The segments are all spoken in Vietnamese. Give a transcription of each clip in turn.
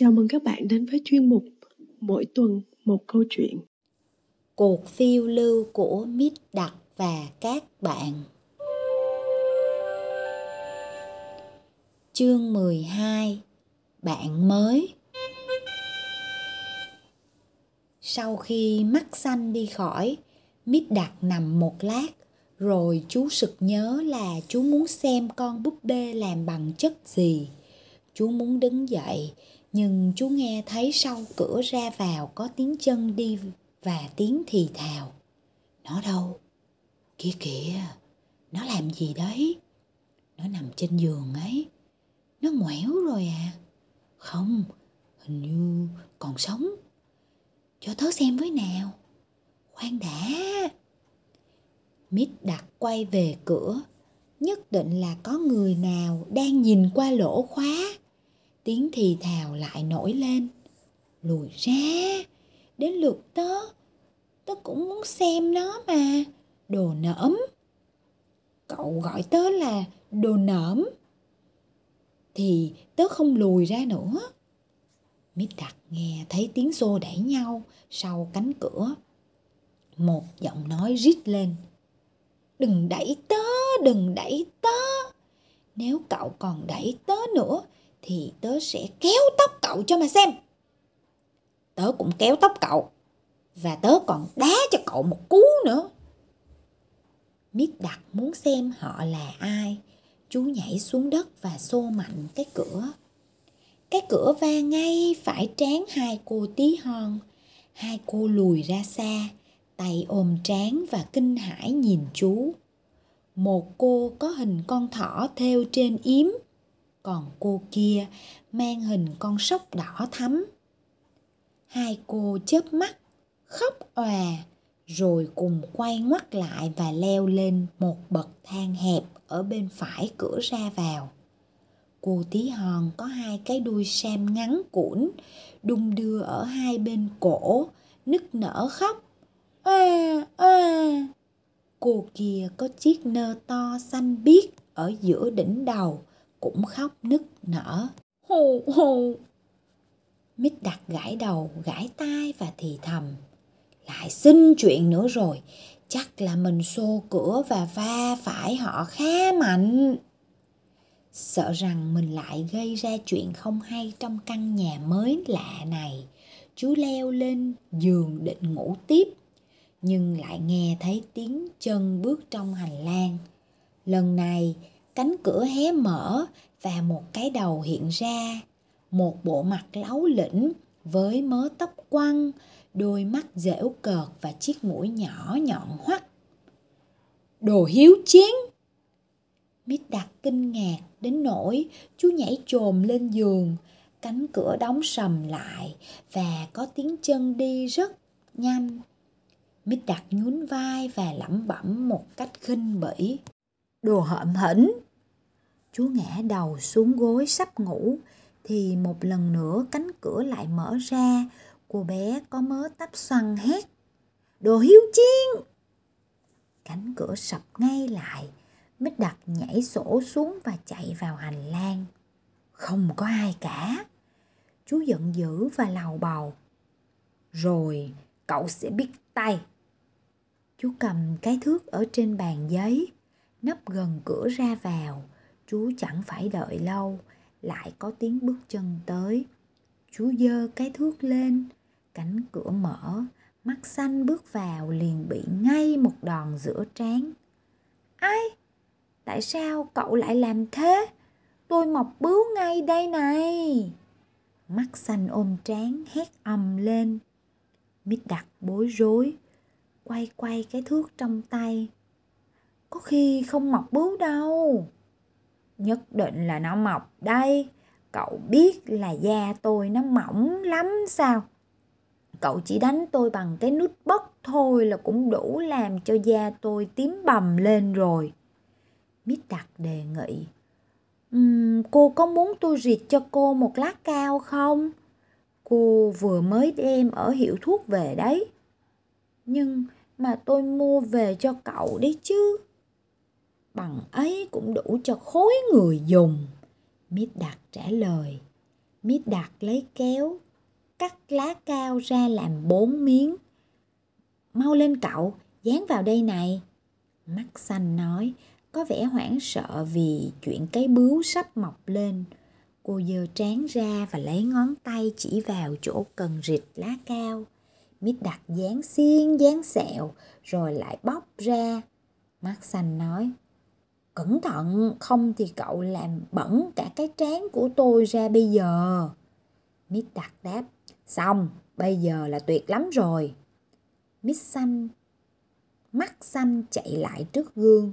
Chào mừng các bạn đến với chuyên mục Mỗi tuần một câu chuyện. Cuộc phiêu lưu của Mít Đặc và các bạn. Chương 12 Bạn mới Sau khi mắt xanh đi khỏi, Mít Đặc nằm một lát, rồi chú sực nhớ là chú muốn xem con búp bê làm bằng chất gì. Chú muốn đứng dậy, nhưng chú nghe thấy sau cửa ra vào có tiếng chân đi và tiếng thì thào. Nó đâu? Kia kìa, nó làm gì đấy? Nó nằm trên giường ấy. Nó ngoẻo rồi à? Không, hình như còn sống. Cho tớ xem với nào. Khoan đã. Mít đặt quay về cửa. Nhất định là có người nào đang nhìn qua lỗ khóa tiếng thì thào lại nổi lên. Lùi ra, đến lượt tớ. Tớ cũng muốn xem nó mà, đồ nỡm cậu gọi tớ là đồ nỡm thì tớ không lùi ra nữa. Mít đặt nghe thấy tiếng xô đẩy nhau sau cánh cửa. Một giọng nói rít lên. Đừng đẩy tớ, đừng đẩy tớ. Nếu cậu còn đẩy tớ nữa thì tớ sẽ kéo tóc cậu cho mà xem. Tớ cũng kéo tóc cậu và tớ còn đá cho cậu một cú nữa. Mít đặt muốn xem họ là ai. Chú nhảy xuống đất và xô mạnh cái cửa. Cái cửa va ngay phải trán hai cô tí hon. Hai cô lùi ra xa, tay ôm trán và kinh hãi nhìn chú. Một cô có hình con thỏ theo trên yếm còn cô kia mang hình con sóc đỏ thắm. Hai cô chớp mắt, khóc òa, rồi cùng quay ngoắt lại và leo lên một bậc thang hẹp ở bên phải cửa ra vào. Cô tí hòn có hai cái đuôi sam ngắn củn đung đưa ở hai bên cổ, nức nở khóc. À à cô kia có chiếc nơ to xanh biếc ở giữa đỉnh đầu cũng khóc nức nở. Hù hù. Mít đặt gãi đầu, gãi tai và thì thầm. Lại xin chuyện nữa rồi, chắc là mình xô cửa và va phải họ khá mạnh. Sợ rằng mình lại gây ra chuyện không hay trong căn nhà mới lạ này. Chú leo lên giường định ngủ tiếp, nhưng lại nghe thấy tiếng chân bước trong hành lang. Lần này, cánh cửa hé mở và một cái đầu hiện ra. Một bộ mặt láu lĩnh với mớ tóc quăng đôi mắt dễu cợt và chiếc mũi nhỏ nhọn hoắt. Đồ hiếu chiến! Mít đặt kinh ngạc đến nỗi chú nhảy chồm lên giường. Cánh cửa đóng sầm lại và có tiếng chân đi rất nhanh. Mít đặt nhún vai và lẩm bẩm một cách khinh bỉ. Đồ hợm hỉnh! Chú ngã đầu xuống gối sắp ngủ thì một lần nữa cánh cửa lại mở ra. Cô bé có mớ tắp xoăn hét. Đồ hiếu chiên Cánh cửa sập ngay lại. Mít đặt nhảy sổ xuống và chạy vào hành lang. Không có ai cả. Chú giận dữ và lầu bầu. Rồi cậu sẽ biết tay. Chú cầm cái thước ở trên bàn giấy, nấp gần cửa ra vào chú chẳng phải đợi lâu, lại có tiếng bước chân tới. Chú giơ cái thước lên, cánh cửa mở, mắt xanh bước vào liền bị ngay một đòn giữa trán. Ai? Tại sao cậu lại làm thế? Tôi mọc bướu ngay đây này. Mắt xanh ôm trán hét ầm lên. Mít đặt bối rối, quay quay cái thước trong tay. Có khi không mọc bướu đâu nhất định là nó mọc. Đây cậu biết là da tôi nó mỏng lắm sao? Cậu chỉ đánh tôi bằng cái nút bấc thôi là cũng đủ làm cho da tôi tím bầm lên rồi. Mít đặt đề nghị um, cô có muốn tôi rịt cho cô một lát cao không? Cô vừa mới đem ở hiệu thuốc về đấy. Nhưng mà tôi mua về cho cậu đấy chứ bằng ấy cũng đủ cho khối người dùng. Mít Đạt trả lời. Mít đạt lấy kéo, cắt lá cao ra làm bốn miếng. Mau lên cậu, dán vào đây này. Mắt xanh nói, có vẻ hoảng sợ vì chuyện cái bướu sắp mọc lên. Cô giơ trán ra và lấy ngón tay chỉ vào chỗ cần rịt lá cao. Mít đặt dán xiên dán sẹo rồi lại bóc ra. Mắt xanh nói, cẩn thận không thì cậu làm bẩn cả cái trán của tôi ra bây giờ. Mít đặt đáp, xong, bây giờ là tuyệt lắm rồi. Mít xanh, mắt xanh chạy lại trước gương.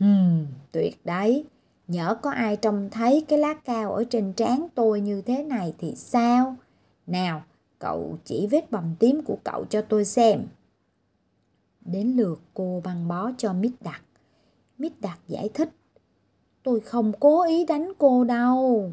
Hừm, tuyệt đấy. Nhỡ có ai trông thấy cái lá cao ở trên trán tôi như thế này thì sao? Nào, cậu chỉ vết bầm tím của cậu cho tôi xem. Đến lượt cô băng bó cho Mít Đặc. Mít đạt giải thích. Tôi không cố ý đánh cô đâu.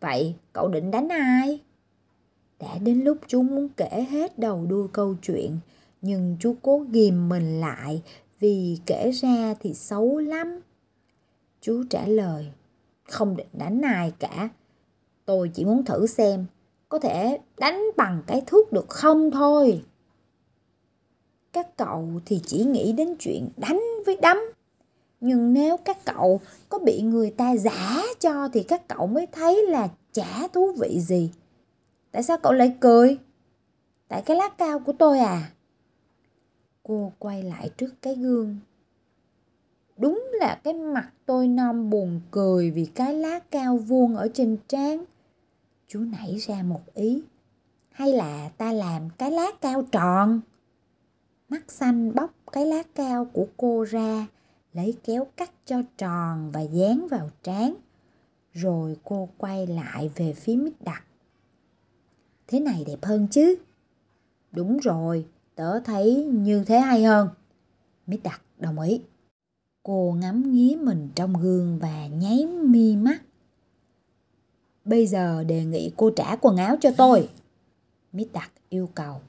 Vậy cậu định đánh ai? Đã đến lúc chú muốn kể hết đầu đuôi câu chuyện, nhưng chú cố ghìm mình lại vì kể ra thì xấu lắm. Chú trả lời, không định đánh ai cả. Tôi chỉ muốn thử xem, có thể đánh bằng cái thước được không thôi. Các cậu thì chỉ nghĩ đến chuyện đánh với đấm. Nhưng nếu các cậu có bị người ta giả cho thì các cậu mới thấy là chả thú vị gì. Tại sao cậu lại cười? Tại cái lá cao của tôi à? Cô quay lại trước cái gương. Đúng là cái mặt tôi non buồn cười vì cái lá cao vuông ở trên trán. Chú nảy ra một ý. Hay là ta làm cái lá cao tròn? Mắt xanh bóc cái lá cao của cô ra, lấy kéo cắt cho tròn và dán vào trán. Rồi cô quay lại về phía mít đặc. Thế này đẹp hơn chứ? Đúng rồi, tớ thấy như thế hay hơn. Mít đặc đồng ý. Cô ngắm nghía mình trong gương và nháy mi mắt. Bây giờ đề nghị cô trả quần áo cho tôi. Mít đặc yêu cầu.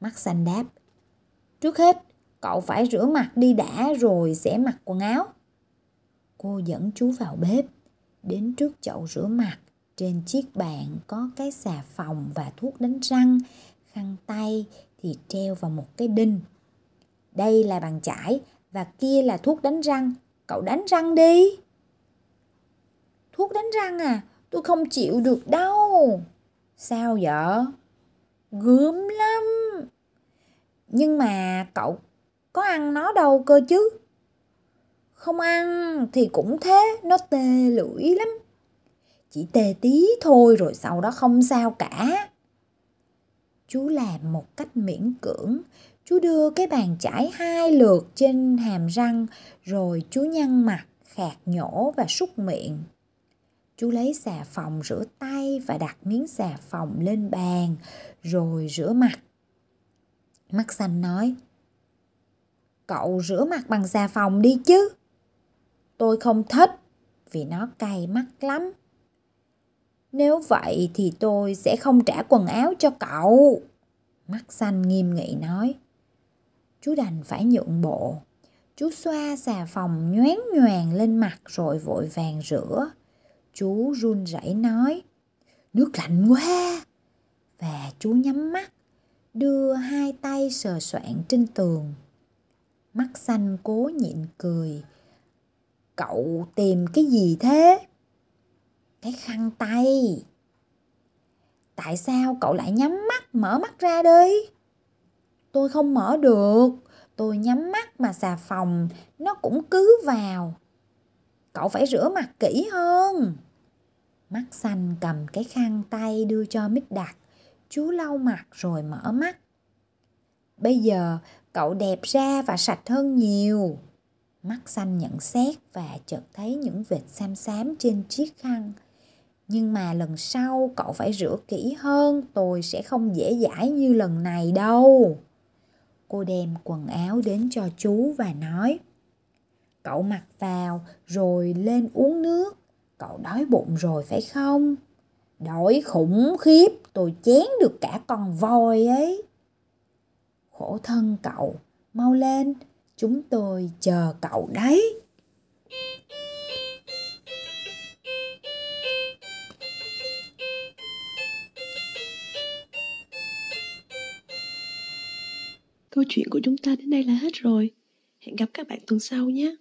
Mắt xanh đáp. Trước hết, cậu phải rửa mặt đi đã rồi sẽ mặc quần áo. Cô dẫn chú vào bếp, đến trước chậu rửa mặt. Trên chiếc bàn có cái xà phòng và thuốc đánh răng, khăn tay thì treo vào một cái đinh. Đây là bàn chải và kia là thuốc đánh răng. Cậu đánh răng đi. Thuốc đánh răng à? Tôi không chịu được đâu. Sao vậy? Gớm lắm. Nhưng mà cậu có ăn nó đâu cơ chứ? Không ăn thì cũng thế, nó tê lưỡi lắm. Chỉ tê tí thôi rồi sau đó không sao cả. Chú làm một cách miễn cưỡng, chú đưa cái bàn chải hai lượt trên hàm răng rồi chú nhăn mặt, khạc nhổ và súc miệng. Chú lấy xà phòng rửa tay và đặt miếng xà phòng lên bàn rồi rửa mặt. Mắt xanh nói, cậu rửa mặt bằng xà phòng đi chứ. Tôi không thích vì nó cay mắt lắm. Nếu vậy thì tôi sẽ không trả quần áo cho cậu. Mắt xanh nghiêm nghị nói. Chú đành phải nhượng bộ. Chú xoa xà phòng nhoáng nhoàng lên mặt rồi vội vàng rửa. Chú run rẩy nói. Nước lạnh quá. Và chú nhắm mắt, đưa hai tay sờ soạn trên tường. Mắt xanh cố nhịn cười. Cậu tìm cái gì thế? Cái khăn tay. Tại sao cậu lại nhắm mắt, mở mắt ra đi? Tôi không mở được, tôi nhắm mắt mà xà phòng nó cũng cứ vào. Cậu phải rửa mặt kỹ hơn. Mắt xanh cầm cái khăn tay đưa cho Mít Đạt. Chú lau mặt rồi mở mắt. Bây giờ cậu đẹp ra và sạch hơn nhiều. Mắt xanh nhận xét và chợt thấy những vệt xám xám trên chiếc khăn. Nhưng mà lần sau cậu phải rửa kỹ hơn, tôi sẽ không dễ dãi như lần này đâu. Cô đem quần áo đến cho chú và nói Cậu mặc vào rồi lên uống nước. Cậu đói bụng rồi phải không? Đói khủng khiếp, tôi chén được cả con voi ấy khổ thân cậu mau lên, chúng tôi chờ cậu đấy Câu chuyện của chúng ta đến đây là hết rồi. Hẹn gặp các bạn tuần sau nhé.